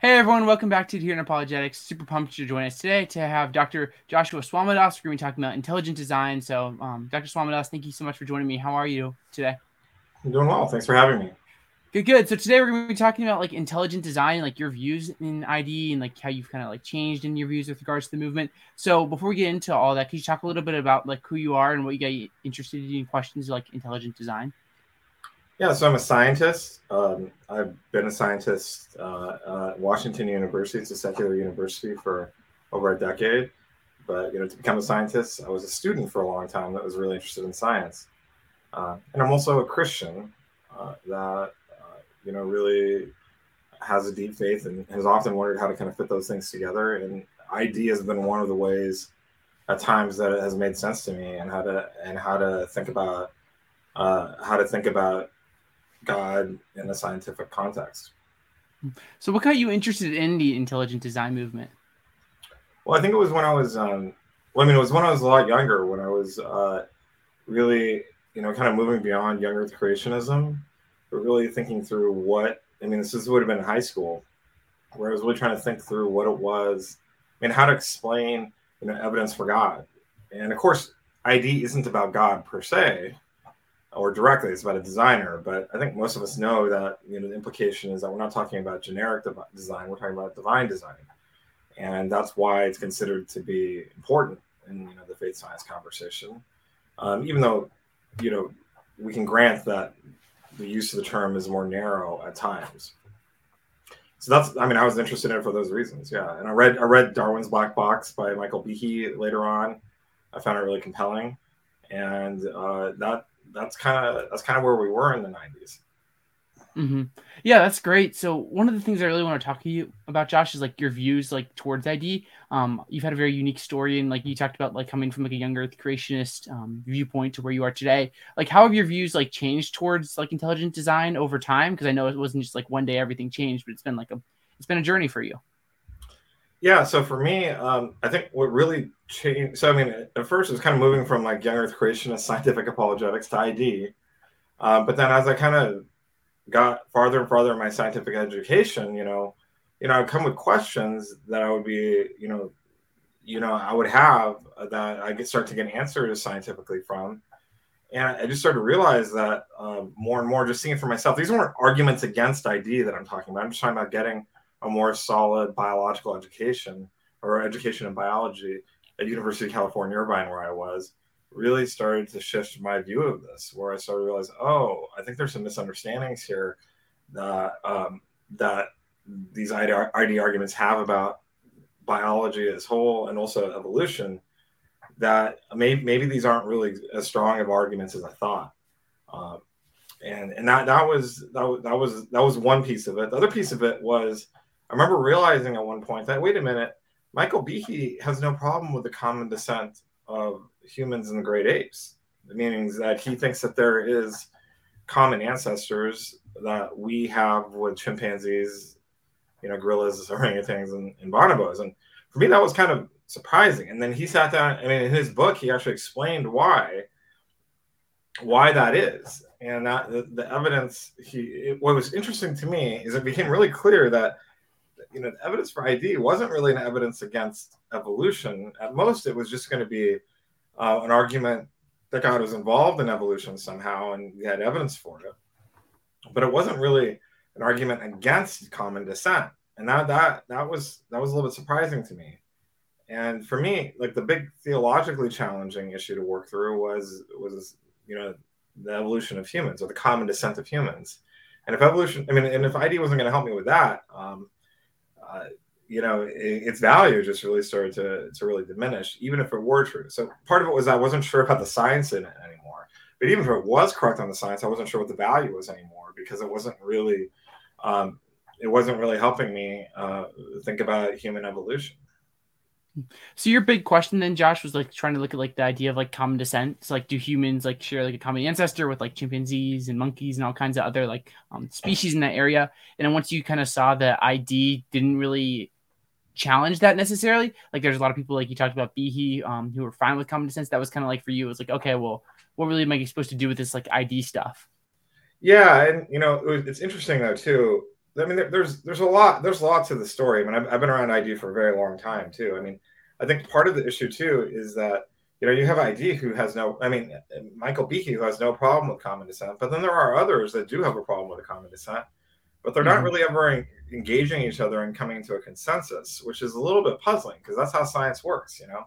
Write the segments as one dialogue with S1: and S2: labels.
S1: Hey everyone, welcome back to Here in Apologetics. Super pumped to join us today to have Dr. Joshua Swamidass. We're going to be talking about intelligent design. So, um, Dr. Swamidass, thank you so much for joining me. How are you today?
S2: I'm doing well. Thanks for having me.
S1: Good, good. So today we're going to be talking about like intelligent design, like your views in ID and like how you've kind of like changed in your views with regards to the movement. So before we get into all that, can you talk a little bit about like who you are and what you got interested in questions like intelligent design?
S2: Yeah, so I'm a scientist. Um, I've been a scientist uh, at Washington University. It's a secular university for over a decade. But you know, to become a scientist, I was a student for a long time that was really interested in science. Uh, and I'm also a Christian uh, that uh, you know really has a deep faith and has often wondered how to kind of fit those things together. And ID has been one of the ways at times that it has made sense to me and how to and how to think about uh, how to think about God in a scientific context.
S1: So, what got you interested in the intelligent design movement?
S2: Well, I think it was when I was, um, well, I mean, it was when I was a lot younger, when I was uh, really, you know, kind of moving beyond young earth creationism, but really thinking through what, I mean, this, would have been high school, where I was really trying to think through what it was and how to explain, you know, evidence for God. And of course, ID isn't about God per se, or directly it's about a designer but i think most of us know that you know the implication is that we're not talking about generic design we're talking about divine design. And that's why it's considered to be important in you know the faith science conversation. Um, even though you know we can grant that the use of the term is more narrow at times. So that's i mean i was interested in it for those reasons yeah. And i read i read darwin's black box by michael behe later on. I found it really compelling. And uh, that that's kind of that's kind of where we were in the 90s
S1: mm-hmm. yeah that's great. So one of the things i really want to talk to you about josh is like your views like towards id um, you've had a very unique story and like you talked about like coming from like a young earth creationist um, viewpoint to where you are today. Like how have your views like changed towards like intelligent design over time? Because i know it wasn't just like one day everything changed but it's been like a it's been a journey for you
S2: yeah, so for me, um, I think what really changed. So I mean, at first it was kind of moving from like young Earth creationist scientific apologetics to ID, uh, but then as I kind of got farther and farther in my scientific education, you know, you know, I'd come with questions that I would be, you know, you know, I would have that I could start to get answers scientifically from. And I just started to realize that um, more and more, just seeing for myself. These weren't arguments against ID that I'm talking about. I'm just talking about getting a more solid biological education or education in biology at University of California, Irvine, where I was, really started to shift my view of this, where I started to realize, oh, I think there's some misunderstandings here that um, that these ID, ID arguments have about biology as whole and also evolution. That maybe, maybe these aren't really as strong of arguments as I thought. Um, and and that that was that that was that was one piece of it. The other piece of it was I remember realizing at one point that wait a minute, Michael Behe has no problem with the common descent of humans and the great apes, meaning that he thinks that there is common ancestors that we have with chimpanzees, you know, gorillas, orangutans, and, and bonobos. And for me, that was kind of surprising. And then he sat down, I mean, in his book, he actually explained why why that is and that the, the evidence he it, what was interesting to me is it became really clear that you know, evidence for ID wasn't really an evidence against evolution. At most, it was just going to be uh, an argument that God was involved in evolution somehow, and we had evidence for it. But it wasn't really an argument against common descent, and that that that was that was a little bit surprising to me. And for me, like the big theologically challenging issue to work through was was you know the evolution of humans or the common descent of humans. And if evolution, I mean, and if ID wasn't going to help me with that, um, uh, you know, it, its value just really started to, to really diminish, even if it were true. So part of it was I wasn't sure about the science in it anymore. But even if it was correct on the science, I wasn't sure what the value was anymore because it wasn't really, um, it wasn't really helping me uh, think about human evolution.
S1: So your big question then, Josh, was like trying to look at like the idea of like common descent. So like, do humans like share like a common ancestor with like chimpanzees and monkeys and all kinds of other like um, species in that area? And then once you kind of saw that ID didn't really challenge that necessarily, like there's a lot of people like you talked about Behe um, who were fine with common descent. That was kind of like for you, it was like, okay, well, what really am I supposed to do with this like ID stuff?
S2: Yeah, and you know, it was, it's interesting though too I mean, there's there's a lot there's a lot to the story. I mean, I've, I've been around ID for a very long time too. I mean, I think part of the issue too is that you know you have ID who has no. I mean, Michael Behe who has no problem with common descent, but then there are others that do have a problem with a common descent, but they're mm-hmm. not really ever engaging each other and coming to a consensus, which is a little bit puzzling because that's how science works. You know,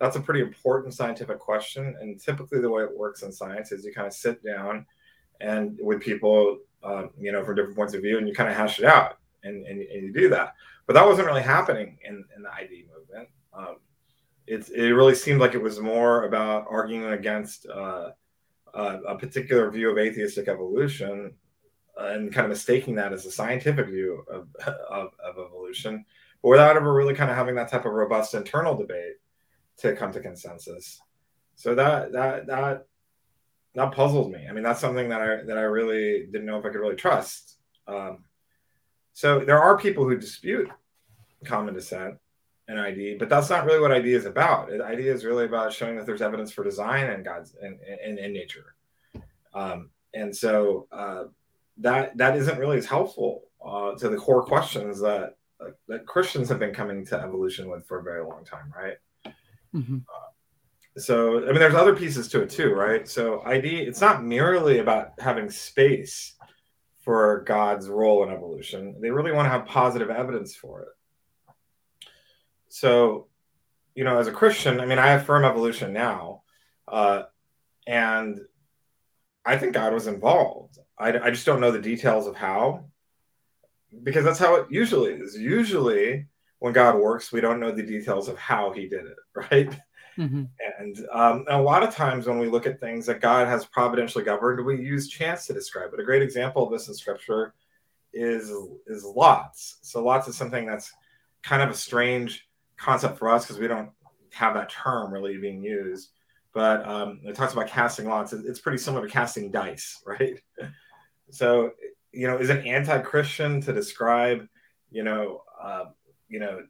S2: that's a pretty important scientific question, and typically the way it works in science is you kind of sit down and with people um, you know, from different points of view, and you kind of hash it out, and, and, and you do that. But that wasn't really happening in, in the ID movement. Um, it, it really seemed like it was more about arguing against uh, uh, a particular view of atheistic evolution and kind of mistaking that as a scientific view of, of, of evolution, but without ever really kind of having that type of robust internal debate to come to consensus. So that that that that puzzles me. I mean, that's something that I that I really didn't know if I could really trust. Um, so there are people who dispute common descent and ID, but that's not really what ID is about. ID is really about showing that there's evidence for design and God's and in, in, in, nature. Um, and so uh, that that isn't really as helpful uh, to the core questions that uh, that Christians have been coming to evolution with for a very long time, right? Mm-hmm. Uh, so i mean there's other pieces to it too right? So id it's not merely about having space for god's role in evolution. They really want to have positive evidence for it. So you know as a christian i mean i affirm evolution now uh, and i think god was involved. I, I just don't know the details of how because that's how it usually is. Usually when god works we don't know the details of how he did it right Mm-hmm. And um, a lot of times when we look at things that God has providentially governed, we use chance to describe it. A great example of this in Scripture is is lots. So lots is something that's kind of a strange concept for us because we don't have that term really being used. But um, it talks about casting lots. It's pretty similar to casting dice, right? so you know, is it anti-Christian to describe, you know, uh, you know,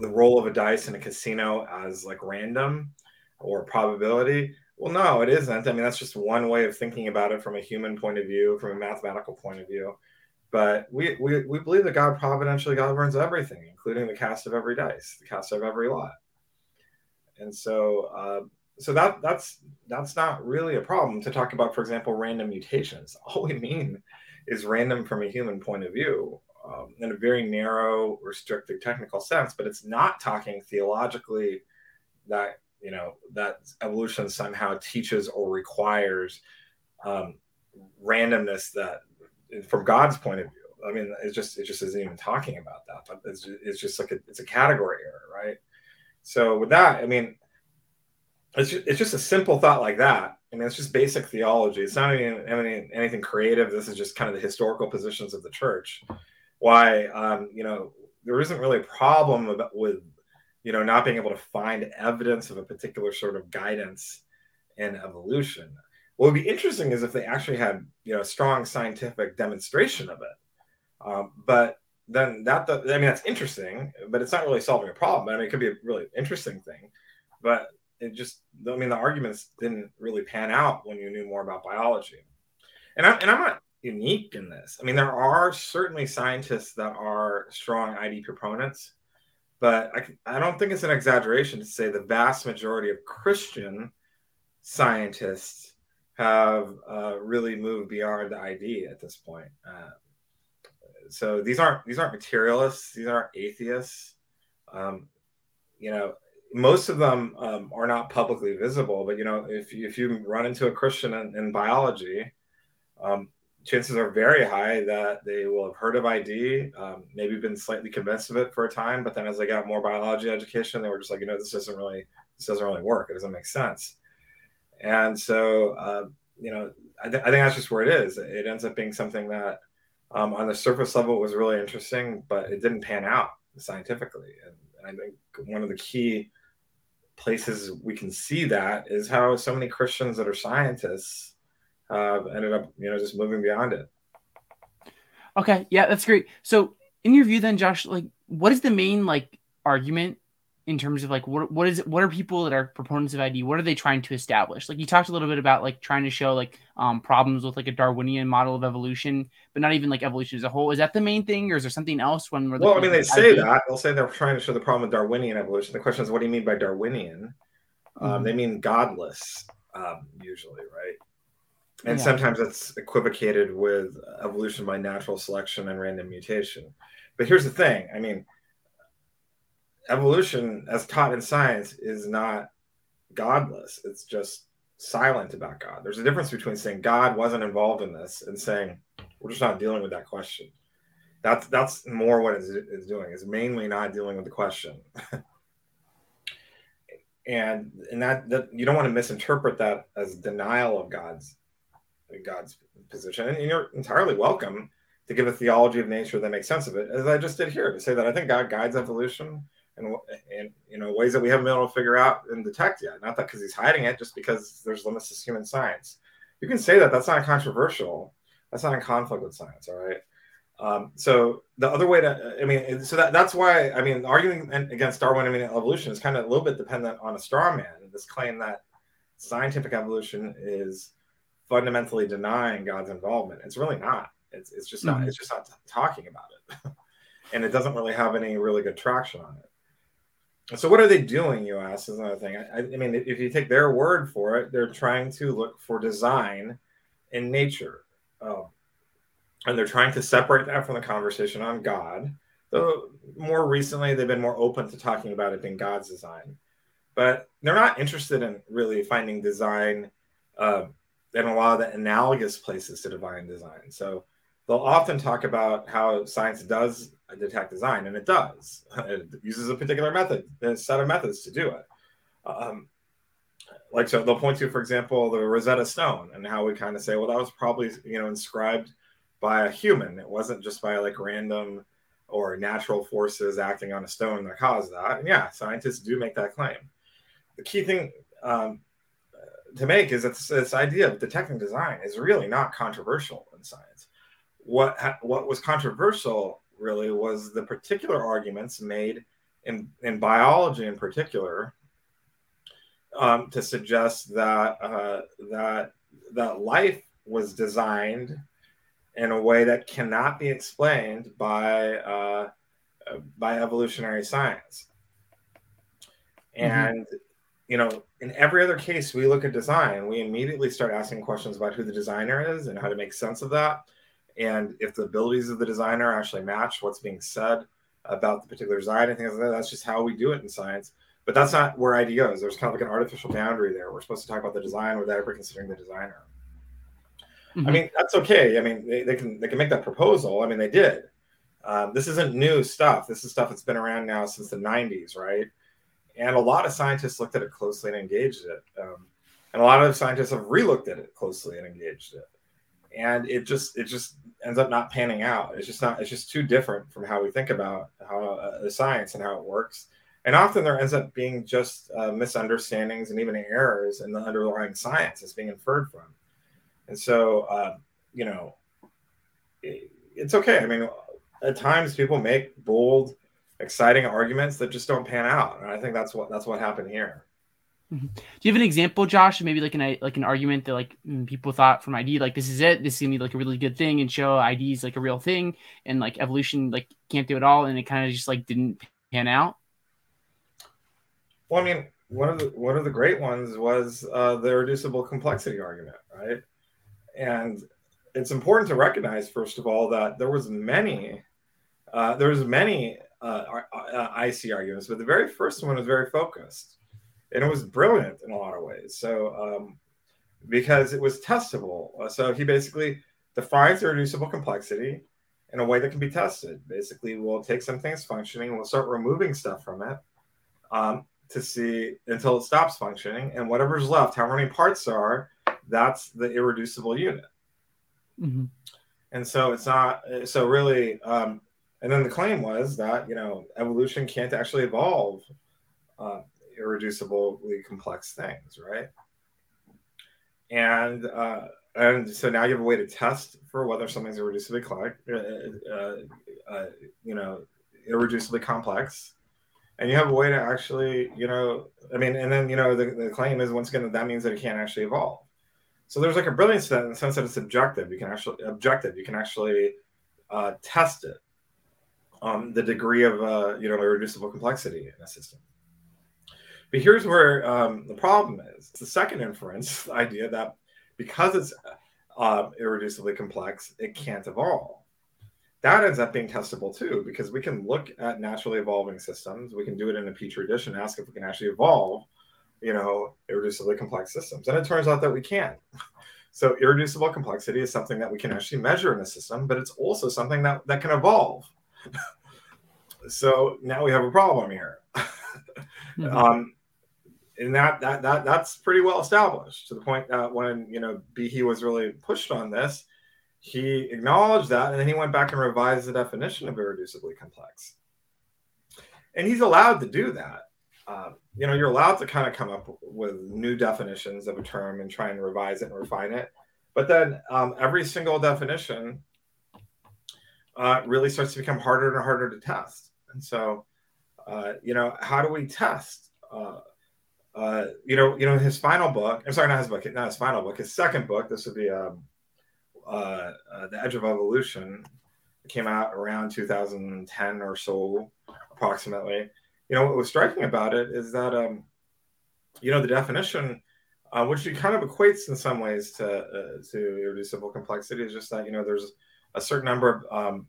S2: the roll of a dice in a casino as like random or probability. Well, no, it isn't. I mean, that's just one way of thinking about it from a human point of view, from a mathematical point of view. But we, we, we believe that God providentially governs everything, including the cast of every dice, the cast of every lot. And so, uh, so that that's that's not really a problem to talk about. For example, random mutations. All we mean is random from a human point of view um, in a very narrow, restricted technical sense, but it's not talking theologically that you know that evolution somehow teaches or requires um, randomness that from God's point of view. I mean, it's just it just isn't even talking about that, but it's, it's just like a, it's a category error, right? So with that, I mean, it's just, it's just a simple thought like that. I mean, it's just basic theology. It's not even anything, anything creative. This is just kind of the historical positions of the church why um, you know there isn't really a problem about, with you know not being able to find evidence of a particular sort of guidance in evolution. What would be interesting is if they actually had you know a strong scientific demonstration of it, um, but then that the, I mean that's interesting, but it's not really solving a problem. I mean, it could be a really interesting thing, but it just I mean the arguments didn't really pan out when you knew more about biology. And I'm and I'm not unique in this. I mean, there are certainly scientists that are strong ID proponents, but I, I don't think it's an exaggeration to say the vast majority of Christian scientists have uh, really moved beyond the ID at this point. Uh, so these aren't these aren't materialists. These aren't atheists. Um, you know, most of them um, are not publicly visible. But you know, if you, if you run into a Christian in, in biology, um, chances are very high that they will have heard of ID, um, maybe been slightly convinced of it for a time, but then as they got more biology education, they were just like, you know, this doesn't really, this doesn't really work. It doesn't make sense. And so, uh, you know, I, th- I, think that's just where it is. It ends up being something that, um, on the surface level, was really interesting, but it didn't pan out scientifically. And, and I think one of the key places we can see that is how so many Christians that are scientists uh, ended up, you know, just moving beyond it.
S1: Okay, yeah, that's great. So, in your view, then, Josh, like, what is the main like argument in terms of like what what is what are people that are proponents of ID? What are they trying to establish? Like you talked a little bit about like trying to show like um, problems with like a Darwinian model of evolution, but not even like evolution as a whole. Is that the main thing, or is there something else when we're?
S2: Well, I mean, they say ID? that they'll say they're trying to show the problem with Darwinian evolution. The question is, what do you mean by Darwinian? Mm-hmm. Um, they mean godless, um, usually, right? And yeah. sometimes it's equivocated with evolution by natural selection and random mutation. But here's the thing: I mean evolution, as taught in science, is not godless. It's just silent about God. There's a difference between saying God wasn't involved in this and saying we're just not dealing with that question. That's that's more what it's, it's doing. Is mainly not dealing with the question. and and that, that you don't want to misinterpret that as denial of God's God's position. And you're entirely welcome to give a theology of nature that makes sense of it, as I just did here, to say that I think God guides evolution and and you know ways that we haven't been able to figure out and detect yet. Not that because he's hiding it, just because there's limits to human science. You can say that. That's not controversial. That's not in conflict with science. All right. Um, so the other way to, I mean, so that, that's why, I mean, arguing against Darwin, I mean, evolution is kind of a little bit dependent on a straw man. This claim that scientific evolution is fundamentally denying God's involvement. It's really not. It's, it's just not. Mm-hmm. It's just not talking about it, and it doesn't really have any really good traction on it. So what are they doing? You ask is another thing. I, I, mean, if you take their word for it, they're trying to look for design in nature, um, and they're trying to separate that from the conversation on God. Though more recently, they've been more open to talking about it being God's design, but they're not interested in really finding design uh, in a lot of the analogous places to divine design. So they'll often talk about how science does detect design, and it does. It uses a particular method, a set of methods to do it. Um, like so, they'll point to, for example, the Rosetta Stone, and how we kind of say, well, that was probably you know inscribed by a human. It wasn't just by like random or natural forces acting on a stone that caused that. And yeah, scientists do make that claim. The key thing um, to make is that this idea of detecting design is really not controversial in science. What what was controversial really was the particular arguments made in, in biology in particular um, to suggest that uh, that that life was designed in a way that cannot be explained by uh, by evolutionary science. Mm-hmm. And mm-hmm. You know, in every other case we look at design, we immediately start asking questions about who the designer is and how to make sense of that and if the abilities of the designer actually match what's being said about the particular design and things like that, that's just how we do it in science. But that's not where ID goes. There's kind of like an artificial boundary there. We're supposed to talk about the design without ever considering the designer. Mm-hmm. I mean, that's okay. I mean, they, they, can they can make that proposal. I mean, they did. Um, this isn't new stuff. This is stuff that's been around now since the 90s, right? And a lot of scientists looked at it closely and engaged it. Um, and a lot of scientists have relooked at it closely and engaged it and it just it just ends up not panning out. It's just not. It's just too different from how we think about how uh, the science and how it works. And often there ends up being just uh, misunderstandings and even errors in the underlying science that's being inferred from. And so, uh, you know, it, it's okay. I mean, at times people make bold, exciting arguments that just don't pan out, and I think that's what that's what happened here.
S1: Mm-hmm. Do you have an example, Josh? Maybe like an like an argument that like mm, people thought from ID, like this is it, this is gonna be like a really good thing, and show ID is like a real thing, and like evolution like can't do it all, and it kind of just like didn't pan out.
S2: Well, I mean, one of the one of the great ones was uh, the reducible complexity argument, right? And it's important to recognize, first of all, that there was many, uh, there was many uh, uh IC arguments, but the very first one was very focused and it was brilliant in a lot of ways. So um, because it was testable. Uh, so he basically defines the reducible complexity in a way that can be tested. Basically, we'll take something that's functioning and we'll start removing stuff from it um, to see until it stops functioning, and whatever's left, how many parts are, that's the irreducible unit. Mm-hmm. And so it's not so really. Um, and then the claim was that you know evolution can't actually evolve uh, irreducibly complex things, right? And uh, and so now you have a way to test for whether something's irreducibly complex, uh, uh, uh, you know, irreducibly complex. and you have a way to actually, you know, I mean, and then you know the, the claim is once again that that means that it can't actually evolve. So there's like a brilliance to that in the sense that it's objective. You can actually objective. You can actually uh, test it um, the degree of uh, you know irreducible complexity in a system. But here's where um, the problem is: the second inference, the idea that because it's uh, irreducibly complex, it can't evolve. That ends up being testable too, because we can look at naturally evolving systems. We can do it in a petri dish and ask if we can actually evolve, you know, irreducibly complex systems. And it turns out that we can. So irreducible complexity is something that we can actually measure in a system, but it's also something that, that can evolve. So now we have a problem here. mm-hmm. um, and that, that that that's pretty well established to the point that when you know Behe was really pushed on this, he acknowledged that, and then he went back and revised the definition of irreducibly complex. And he's allowed to do that. Uh, you know, you're allowed to kind of come up with new definitions of a term and try and revise it and refine it. But then um, every single definition uh, really starts to become harder and harder to test. And so, uh, you know, how do we test? Uh, uh, you know, you know, his final book. I'm sorry, not his book, not his final book. His second book. This would be um, uh, uh, the Edge of Evolution. It came out around 2010 or so, approximately. You know, what was striking about it is that, um, you know, the definition, which kind of equates in some ways to to irreducible complexity, is just that you know there's a certain number of, um,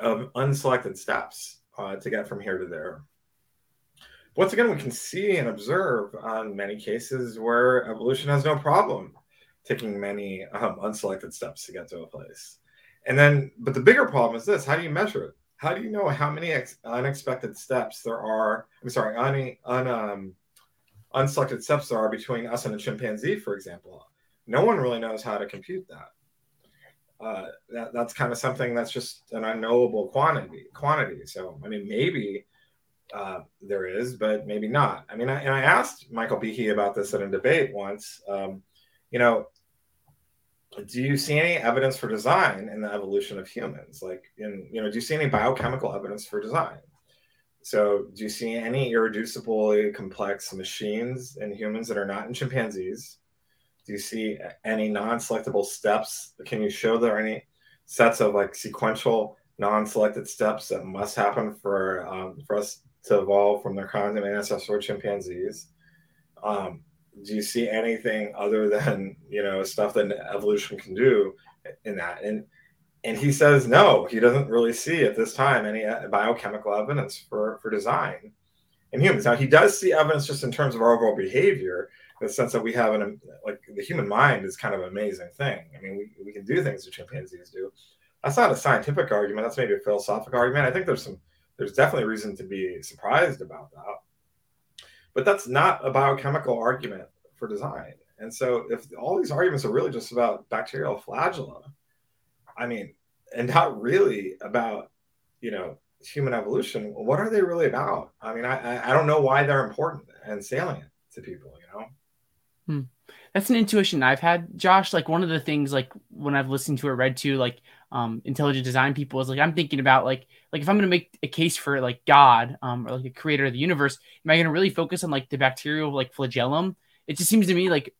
S2: of unselected steps uh, to get from here to there. Once again, we can see and observe on many cases where evolution has no problem taking many um, unselected steps to get to a place. And then, but the bigger problem is this: how do you measure it? How do you know how many ex- unexpected steps there are? I'm sorry, un, un um, unselected steps there are between us and a chimpanzee, for example. No one really knows how to compute that uh, that, that's kind of something that's just an unknowable quantity. Quantity. So, I mean, maybe uh, there is, but maybe not. I mean, I, and I asked Michael Behe about this in a debate once. Um, you know, do you see any evidence for design in the evolution of humans? Like, in you know, do you see any biochemical evidence for design? So, do you see any irreducibly complex machines in humans that are not in chimpanzees? Do you see any non-selectable steps? Can you show there any sets of like sequential non-selected steps that must happen for um, for us to evolve from their common ancestor chimpanzees? Um, do you see anything other than you know stuff that evolution can do in that? And and he says no, he doesn't really see at this time any uh, biochemical evidence for for design in humans. Now he does see evidence just in terms of our overall behavior the sense that we have an like the human mind is kind of an amazing thing. I mean, we, we can do things that chimpanzees do. That's not a scientific argument. That's maybe a philosophical argument. I think there's some there's definitely reason to be surprised about that. But that's not a biochemical argument for design. And so if all these arguments are really just about bacterial flagella, I mean, and not really about, you know, human evolution, what are they really about? I mean, I, I don't know why they're important and salient to people, you know?
S1: Hmm. That's an intuition I've had, Josh. Like one of the things, like when I've listened to or read to, like um, intelligent design people, is like I'm thinking about like like if I'm going to make a case for like God um, or like a creator of the universe, am I going to really focus on like the bacterial like flagellum? It just seems to me like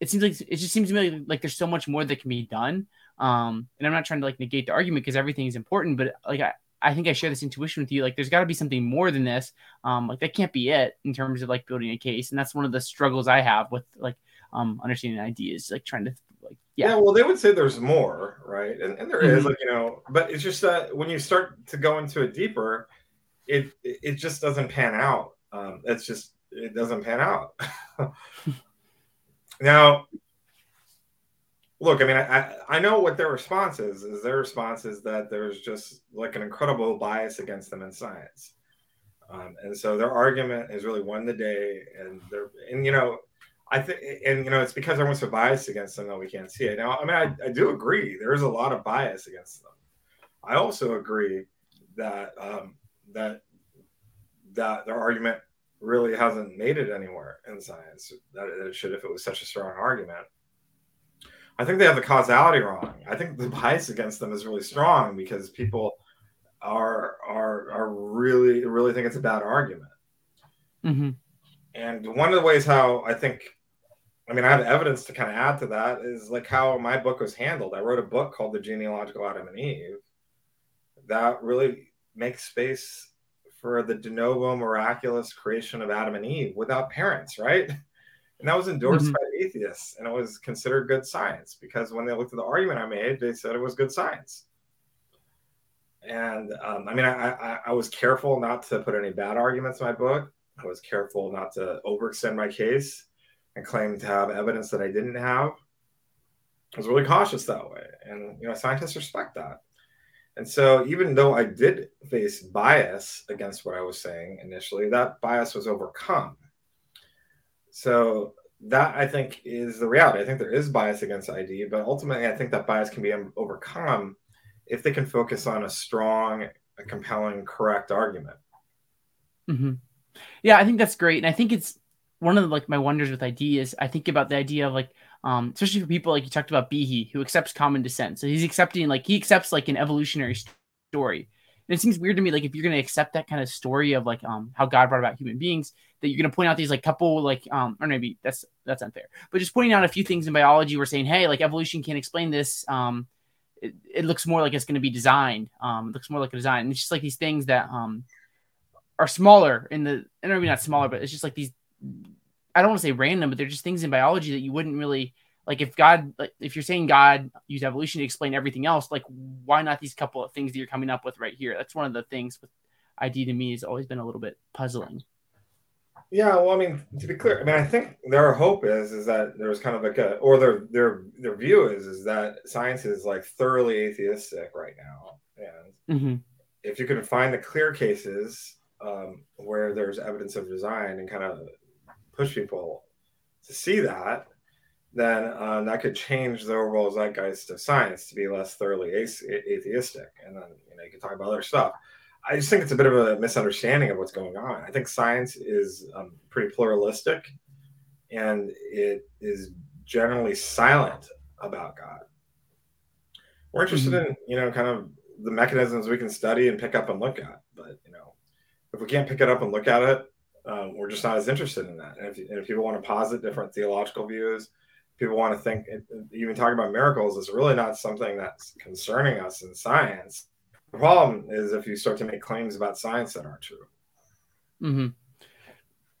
S1: it seems like it just seems to me like, like there's so much more that can be done. Um, and I'm not trying to like negate the argument because everything is important, but like I, I think I share this intuition with you. Like, there's got to be something more than this. Um, like that can't be it in terms of like building a case, and that's one of the struggles I have with like um understanding ideas, like trying to like
S2: yeah. yeah well, they would say there's more, right? And, and there mm-hmm. is, like you know, but it's just that when you start to go into it deeper, it it just doesn't pan out. Um, it's just it doesn't pan out. now look, I mean, I, I know what their response is. Is their response is that there's just like an incredible bias against them in science, um, and so their argument has really won the day. And they're and you know, I think and you know it's because everyone's so biased against them that we can't see it. Now, I mean, I, I do agree there is a lot of bias against them. I also agree that um, that that their argument really hasn't made it anywhere in science that it should if it was such a strong argument. I think they have the causality wrong. I think the bias against them is really strong because people are are are really really think it's a bad argument.
S1: Mm-hmm.
S2: And one of the ways how I think, I mean, I have evidence to kind of add to that is like how my book was handled. I wrote a book called The Genealogical Adam and Eve that really makes space for the de novo miraculous creation of Adam and Eve without parents, right? And that was endorsed mm-hmm. by atheists and it was considered good science because when they looked at the argument I made, they said it was good science. And um, I mean, I, I, I, was careful not to put any bad arguments in my book. I was careful not to overextend my case and claim to have evidence that I didn't have. I was really cautious that way. And, you know, scientists respect that. And so, even though I did face bias against what I was saying initially, that bias was overcome. So, that I think is the reality. I think there is bias against ID, but ultimately, I think that bias can be overcome if they can focus on a strong, a compelling, correct argument.
S1: Mm-hmm. Yeah, I think that's great, and I think it's one of the, like my wonders with ID is I think about the idea of like um, especially for people like you talked about Behe, who accepts common descent. So he's accepting like he accepts like an evolutionary story. And it seems weird to me, like if you're gonna accept that kind of story of like um how God brought about human beings, that you're gonna point out these like couple like um or maybe that's that's unfair, but just pointing out a few things in biology, we're saying, hey, like evolution can't explain this. Um, it, it looks more like it's gonna be designed. Um, it looks more like a design. And it's just like these things that um are smaller in the and maybe not smaller, but it's just like these I don't want to say random, but they're just things in biology that you wouldn't really like if God, like if you're saying God used evolution to explain everything else, like why not these couple of things that you're coming up with right here? That's one of the things with ID to me has always been a little bit puzzling.
S2: Yeah, well, I mean, to be clear, I mean, I think their hope is is that there's kind of like a, or their their their view is is that science is like thoroughly atheistic right now, and mm-hmm. if you can find the clear cases um, where there's evidence of design and kind of push people to see that, then um, that could change the overall zeitgeist of science to be less thoroughly atheistic. And then you know you can talk about other stuff. I just think it's a bit of a misunderstanding of what's going on. I think science is um, pretty pluralistic, and it is generally silent about God. We're interested mm-hmm. in you know kind of the mechanisms we can study and pick up and look at, but you know if we can't pick it up and look at it, um, we're just not as interested in that. And if, and if people want to posit different theological views, people want to think, even talking about miracles is really not something that's concerning us in science. The problem is if you start to make claims about science that aren't true.
S1: Mm-hmm.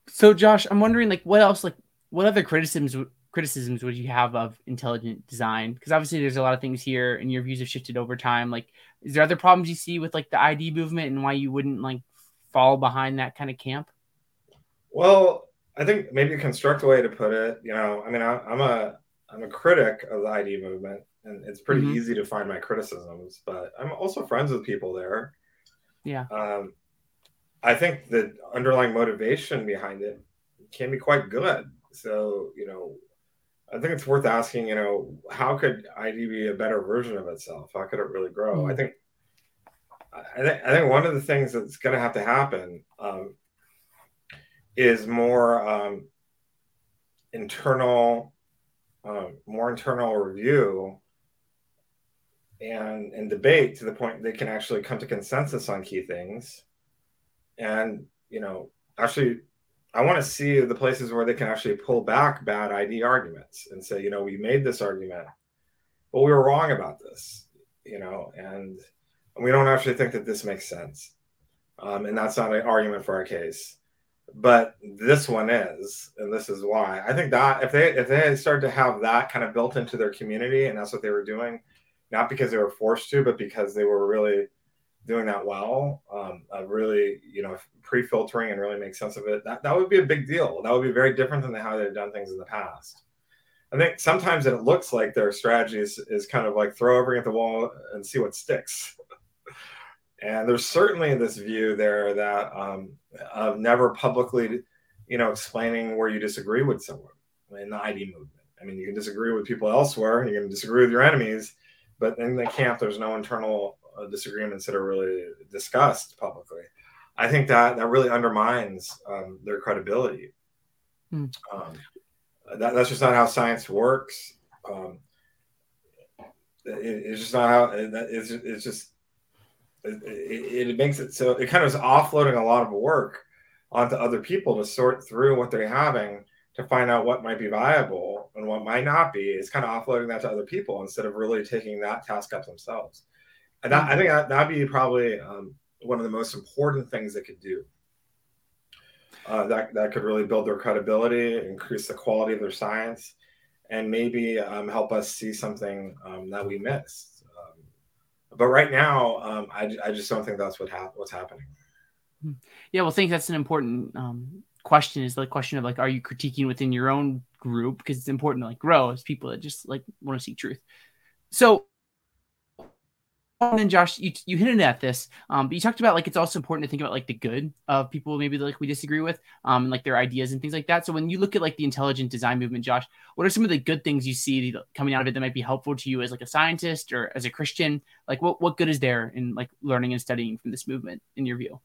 S1: So, Josh, I'm wondering, like, what else, like, what other criticisms criticisms would you have of intelligent design? Because obviously, there's a lot of things here, and your views have shifted over time. Like, is there other problems you see with like the ID movement, and why you wouldn't like fall behind that kind of camp?
S2: Well, I think maybe a constructive way to put it, you know, I mean, I, am a I'm a critic of the ID movement, and it's pretty mm-hmm. easy to find my criticisms, but I'm also friends with people there.
S1: Yeah.
S2: Um, I think the underlying motivation behind it can be quite good. So, you know, I think it's worth asking, you know, how could ID be a better version of itself? How could it really grow? Mm-hmm. I think I think I think one of the things that's going to have to happen um, is more um, internal, uh, more internal review and and debate to the point they can actually come to consensus on key things, and you know actually. I want to see the places where they can actually pull back bad ID arguments and say, you know, we made this argument, but we were wrong about this, you know, and we don't actually think that this makes sense. Um, and that's not an argument for our case but this one is and this is why. I think that if they if they started to have that kind of built into their community and that's what they were doing not because they were forced to but because they were really doing that well um, uh, really you know pre-filtering and really make sense of it that, that would be a big deal. That would be very different than how they've done things in the past. I think sometimes it looks like their strategy is, is kind of like throw everything at the wall and see what sticks and there's certainly this view there that um, of never publicly, you know, explaining where you disagree with someone in the ID movement. I mean, you can disagree with people elsewhere, you can disagree with your enemies, but in the camp, there's no internal uh, disagreements that are really discussed publicly. I think that that really undermines um, their credibility. Hmm. Um, that, that's just not how science works. Um, it, it's just not how. It, it's, it's just it, it, makes it so it kind of is offloading a lot of work onto other people to sort through what they're having to find out what might be viable and what might not be is kind of offloading that to other people instead of really taking that task up themselves. And that, I think that, that'd be probably um, one of the most important things they could do. Uh, that, that could really build their credibility, increase the quality of their science, and maybe um, help us see something um, that we missed. But right now, um, I, I just don't think that's what hap- what's happening.
S1: Hmm. Yeah, well, I think that's an important um, question is the question of like, are you critiquing within your own group? Because it's important to like grow as people that just like want to see truth. So, and then Josh, you, you hinted at this, um, but you talked about like it's also important to think about like the good of people maybe like we disagree with, um, and like their ideas and things like that. So when you look at like the intelligent design movement, Josh, what are some of the good things you see coming out of it that might be helpful to you as like a scientist or as a Christian? Like what what good is there in like learning and studying from this movement in your view?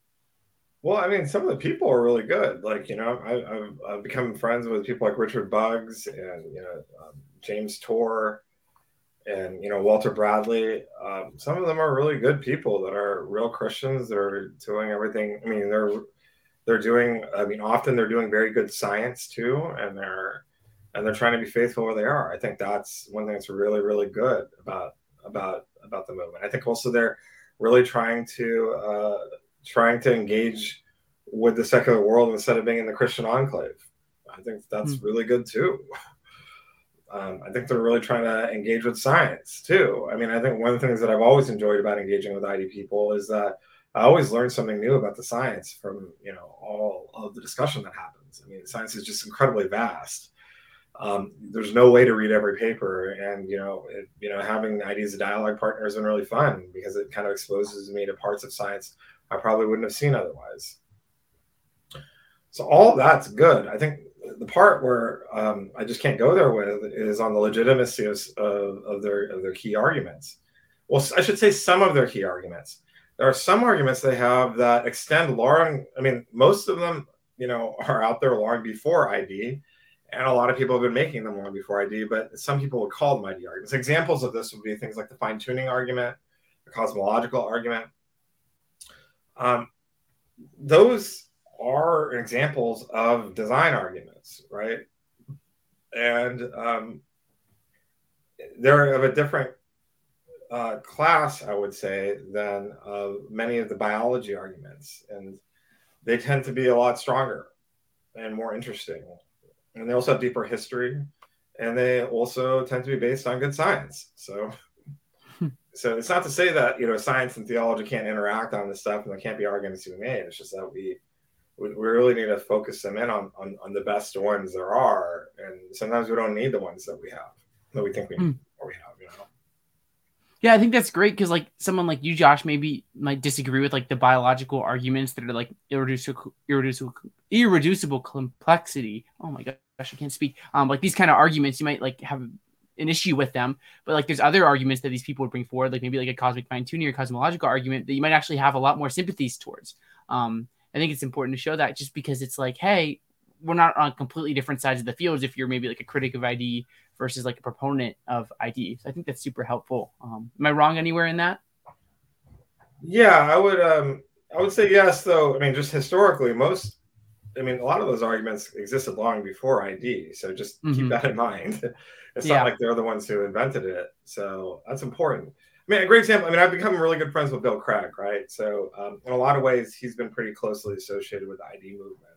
S2: Well, I mean, some of the people are really good. Like, you know, I, have I've become friends with people like Richard Buggs and, you know, um, James Tour and, you know, Walter Bradley. Um, some of them are really good people that are real Christians. They're doing everything. I mean, they're, they're doing, I mean, often they're doing very good science too. And they're, and they're trying to be faithful where they are. I think that's one thing that's really, really good about, about, about the movement. I think also they're really trying to, uh, trying to engage with the secular world instead of being in the Christian enclave. I think that's mm. really good too. Um, I think they're really trying to engage with science too. I mean, I think one of the things that I've always enjoyed about engaging with ID people is that I always learn something new about the science from you know all of the discussion that happens. I mean, science is just incredibly vast. Um, there's no way to read every paper, and you know, it, you know, having IDs as a dialogue partner has been really fun because it kind of exposes me to parts of science I probably wouldn't have seen otherwise. So all that's good. I think the part where um, I just can't go there with is on the legitimacy of, of, of, their of their key arguments. Well, I should say some of their key arguments. There are some arguments they have that extend long. I mean, most of them, you know, are out there long before ID, and a lot of people have been making them long before ID. But some people would call them ID arguments. Examples of this would be things like the fine tuning argument, the cosmological argument, um, those are examples of design arguments, right? And um, they're of a different uh, class, I would say, than uh, many of the biology arguments. And they tend to be a lot stronger and more interesting. And they also have deeper history. And they also tend to be based on good science. So so it's not to say that you know science and theology can't interact on this stuff and there can't be arguments to be made. It's just that we we, we really need to focus them in on, on, on the best ones there are, and sometimes we don't need the ones that we have that we think we mm. or we have. You know.
S1: Yeah, I think that's great because like someone like you, Josh, maybe might disagree with like the biological arguments that are like irreducible, irreducible, irreducible complexity. Oh my gosh, I can't speak. Um, like these kind of arguments, you might like have an issue with them. But like there's other arguments that these people would bring forward, like maybe like a cosmic fine tuning or cosmological argument that you might actually have a lot more sympathies towards. Um, I think it's important to show that just because it's like, hey, we're not on completely different sides of the fields if you're maybe like a critic of ID versus like a proponent of ID. So I think that's super helpful. Um, am I wrong anywhere in that?
S2: Yeah, I would um I would say yes though. I mean just historically most I mean, a lot of those arguments existed long before ID, so just mm-hmm. keep that in mind. It's yeah. not like they're the ones who invented it, so that's important. Mean, a great example. I mean, I've become really good friends with Bill Craig, right? So, um, in a lot of ways, he's been pretty closely associated with the ID movement.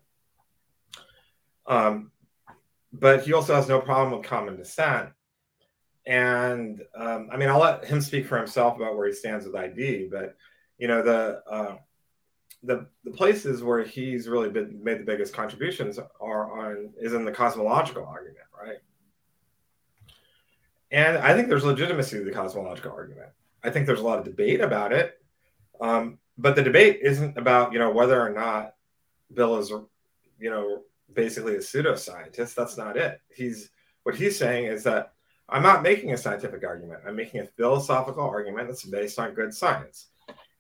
S2: Um, but he also has no problem with common descent. And um, I mean, I'll let him speak for himself about where he stands with ID. But you know, the uh, the the places where he's really been, made the biggest contributions are on is in the cosmological argument, right? And I think there's legitimacy to the cosmological argument. I think there's a lot of debate about it, um, but the debate isn't about you know whether or not Bill is you know basically a pseudoscientist. That's not it. He's what he's saying is that I'm not making a scientific argument. I'm making a philosophical argument that's based on good science,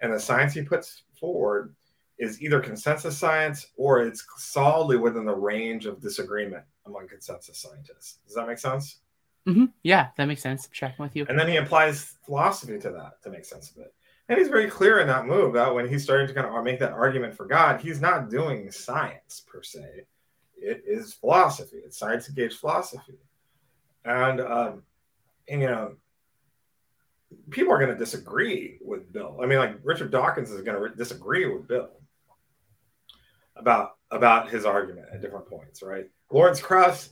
S2: and the science he puts forward is either consensus science or it's solidly within the range of disagreement among consensus scientists. Does that make sense?
S1: Mm-hmm. Yeah, that makes sense. I'm checking with you.
S2: And then he applies philosophy to that to make sense of it. And he's very clear in that move that when he's starting to kind of make that argument for God, he's not doing science per se. It is philosophy. It's science engaged philosophy. And, um, and you know, people are going to disagree with Bill. I mean, like Richard Dawkins is going to re- disagree with Bill about about his argument at different points, right? Lawrence Krauss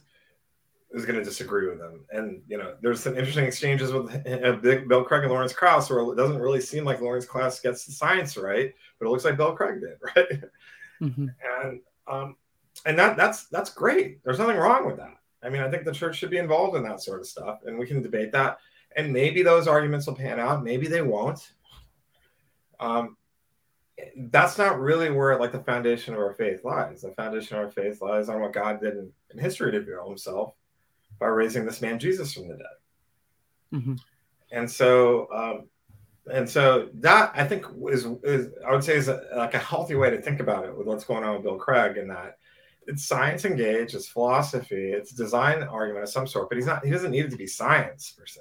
S2: is going to disagree with him, and you know, there's some interesting exchanges with uh, Bill Craig and Lawrence Krauss, where it doesn't really seem like Lawrence Krauss gets the science right, but it looks like Bill Craig did, right? Mm-hmm. And um, and that that's that's great. There's nothing wrong with that. I mean, I think the church should be involved in that sort of stuff, and we can debate that. And maybe those arguments will pan out. Maybe they won't. Um, that's not really where like the foundation of our faith lies. The foundation of our faith lies on what God did in, in history to reveal Himself by raising this man Jesus from the dead. Mm-hmm. And so, um, and so that I think is is I would say is a, like a healthy way to think about it with what's going on with Bill Craig in that it's science engaged, it's philosophy, it's design argument of some sort, but he's not he doesn't need it to be science per se,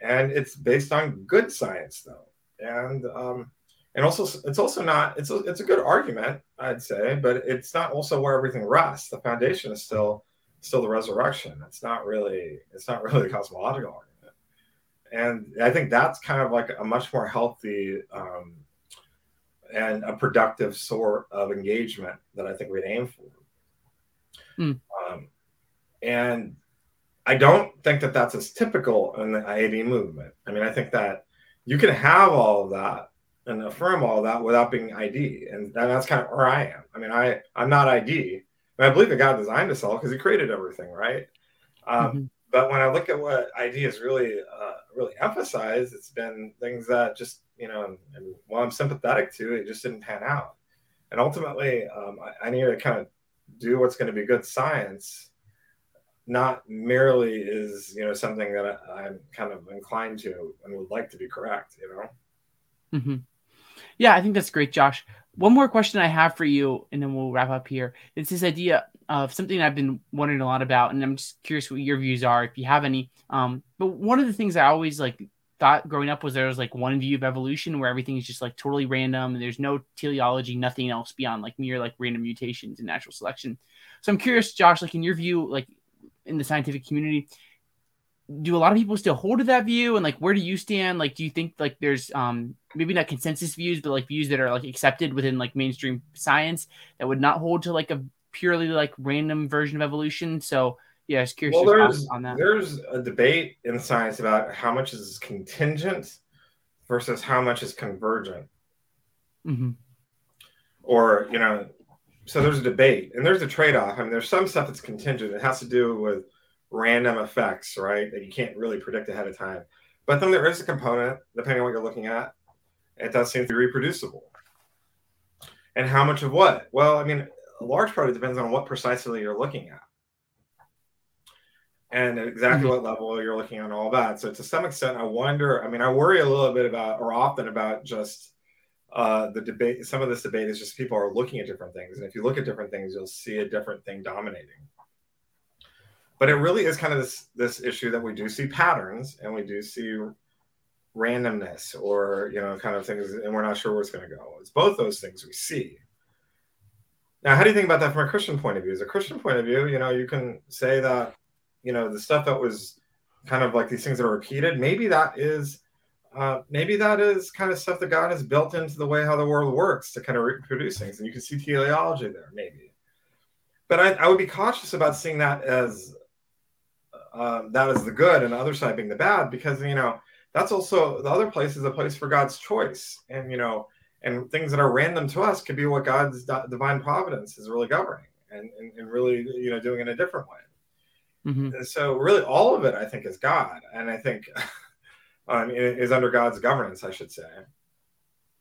S2: and it's based on good science though, and um, and also it's also not it's a, it's a good argument I'd say, but it's not also where everything rests. The foundation is still still the resurrection. It's not really it's not really the cosmological argument, and I think that's kind of like a much more healthy um, and a productive sort of engagement that I think we'd aim for. Mm. Um, and I don't think that that's as typical in the ID movement. I mean, I think that you can have all of that and affirm all of that without being ID, and that's kind of where I am. I mean, I I'm not ID. I, believe that God designed us all because He created everything, right? Um, mm-hmm. But when I look at what ID has really uh, really emphasized, it's been things that just you know, and, and while I'm sympathetic to, it just didn't pan out. And ultimately, um, I, I need to kind of do what's going to be good science, not merely is you know something that I, am kind of inclined to and would like to be correct. You know.
S1: Mm-hmm. Yeah, I think that's great, Josh. One more question I have for you, and then we'll wrap up here. It's this idea of something I've been wondering a lot about, and I'm just curious what your views are, if you have any. Um, but one of the things I always like thought growing up was there was like one view of evolution where everything is just like totally random and there's no teleology, nothing else beyond like mere like random mutations and natural selection. So I'm curious, Josh, like in your view, like in the scientific community, do a lot of people still hold to that view and like where do you stand like do you think like there's um maybe not consensus views but like views that are like accepted within like mainstream science that would not hold to like a purely like random version of evolution so yeah, I was curious
S2: well, there's, on that. There's a debate in science about how much is contingent versus how much is convergent. Mm-hmm. Or, you know, so there's a debate and there's a trade off. I mean, there's some stuff that's contingent. It has to do with random effects, right? That you can't really predict ahead of time. But then there is a component, depending on what you're looking at, it does seem to be reproducible. And how much of what? Well, I mean, a large part of it depends on what precisely you're looking at and exactly mm-hmm. what level you're looking at all that. So to some extent, I wonder. I mean, I worry a little bit about, or often about, just uh, the debate. Some of this debate is just people are looking at different things, and if you look at different things, you'll see a different thing dominating. But it really is kind of this this issue that we do see patterns, and we do see randomness, or you know, kind of things, and we're not sure where it's going to go. It's both those things we see. Now, how do you think about that from a Christian point of view? As a Christian point of view, you know, you can say that you know the stuff that was kind of like these things that are repeated maybe that is uh, maybe that is kind of stuff that god has built into the way how the world works to kind of reproduce things and you can see teleology there maybe but i, I would be cautious about seeing that as um, that is the good and the other side being the bad because you know that's also the other place is a place for god's choice and you know and things that are random to us could be what god's divine providence is really governing and, and, and really you know doing in a different way Mm-hmm. So really, all of it, I think, is God, and I think um, is under God's governance, I should say.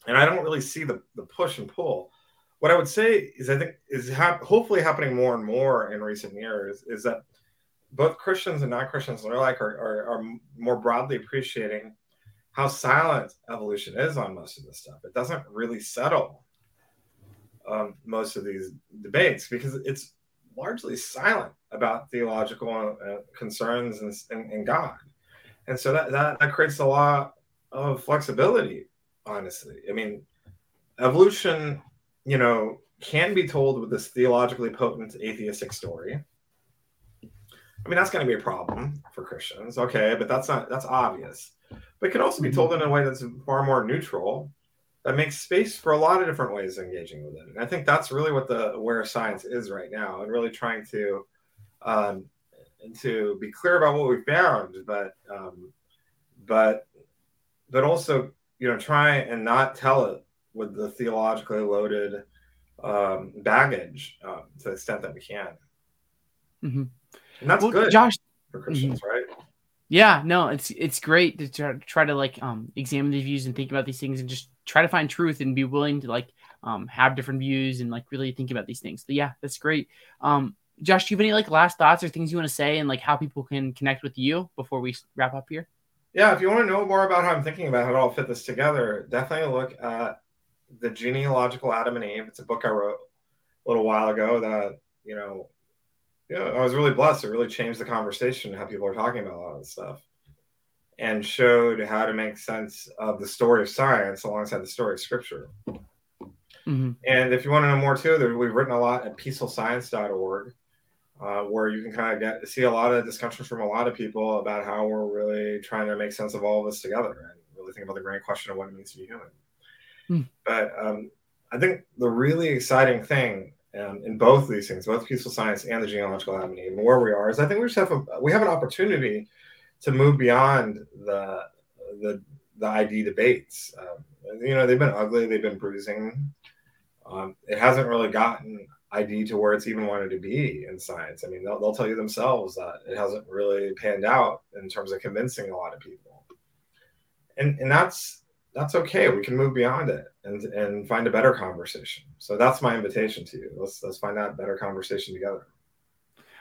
S2: And I don't really see the the push and pull. What I would say is, I think is ha- hopefully happening more and more in recent years is that both Christians and non-Christians alike are, are, are more broadly appreciating how silent evolution is on most of this stuff. It doesn't really settle um, most of these debates because it's largely silent about theological uh, concerns and, and, and, God. And so that, that, that creates a lot of flexibility honestly. I mean, evolution, you know, can be told with this theologically potent atheistic story. I mean, that's going to be a problem for Christians. Okay, but that's not that's obvious. But it can also be told in a way that's far more neutral, that makes space for a lot of different ways of engaging with it. And I think that's really what the aware science is right now, and really trying to um, to be clear about what we found, but um, but but also you know try and not tell it with the theologically loaded um, baggage um, to the extent that we can.
S1: Mm-hmm.
S2: And that's
S1: well,
S2: good,
S1: Josh.
S2: for Christians, right?
S1: Yeah, no, it's it's great to try, try, to like um examine the views and think about these things and just try to find truth and be willing to like um have different views and like really think about these things. But yeah, that's great. Um, Josh, do you have any like last thoughts or things you want to say and like how people can connect with you before we wrap up here?
S2: Yeah, if you want to know more about how I'm thinking about how to all fit this together, definitely look at the genealogical Adam and Eve. It's a book I wrote a little while ago that you know yeah, I was really blessed. It really changed the conversation how people are talking about a lot of this stuff and showed how to make sense of the story of science alongside the story of scripture. Mm-hmm. And if you want to know more too, there, we've written a lot at peacefulscience.org, uh, where you can kind of get see a lot of discussions from a lot of people about how we're really trying to make sense of all of this together and really think about the grand question of what it means to be human. Mm. But um, I think the really exciting thing um, in both these things, both peaceful science and the genealogical avenue, and where we are, is I think we just have a we have an opportunity to move beyond the the the ID debates. Um, you know, they've been ugly, they've been bruising. Um, it hasn't really gotten ID to where it's even wanted to be in science. I mean, they'll, they'll tell you themselves that it hasn't really panned out in terms of convincing a lot of people. And and that's that's okay. We can move beyond it and and find a better conversation. So that's my invitation to you. Let's let's find that better conversation together.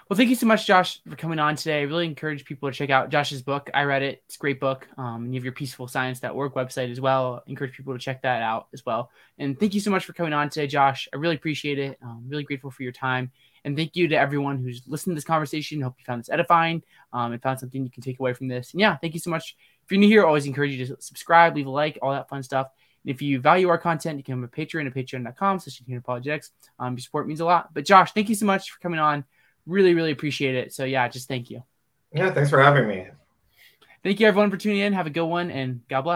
S1: Well, thank you so much, Josh, for coming on today. I really encourage people to check out Josh's book. I read it; it's a great book. Um, and you have your peacefulscience.org website as well. I encourage people to check that out as well. And thank you so much for coming on today, Josh. I really appreciate it. I'm really grateful for your time. And thank you to everyone who's listened to this conversation. Hope you found this edifying um, and found something you can take away from this. And yeah, thank you so much if you're new here, always encourage you to subscribe, leave a like, all that fun stuff. And if you value our content, you can become a patron at patreon.com slash apologetics. Um, your support means a lot. But Josh, thank you so much for coming on. Really, really appreciate it. So yeah, just thank you.
S2: Yeah, thanks for having me.
S1: Thank you everyone for tuning in. Have a good one and God bless.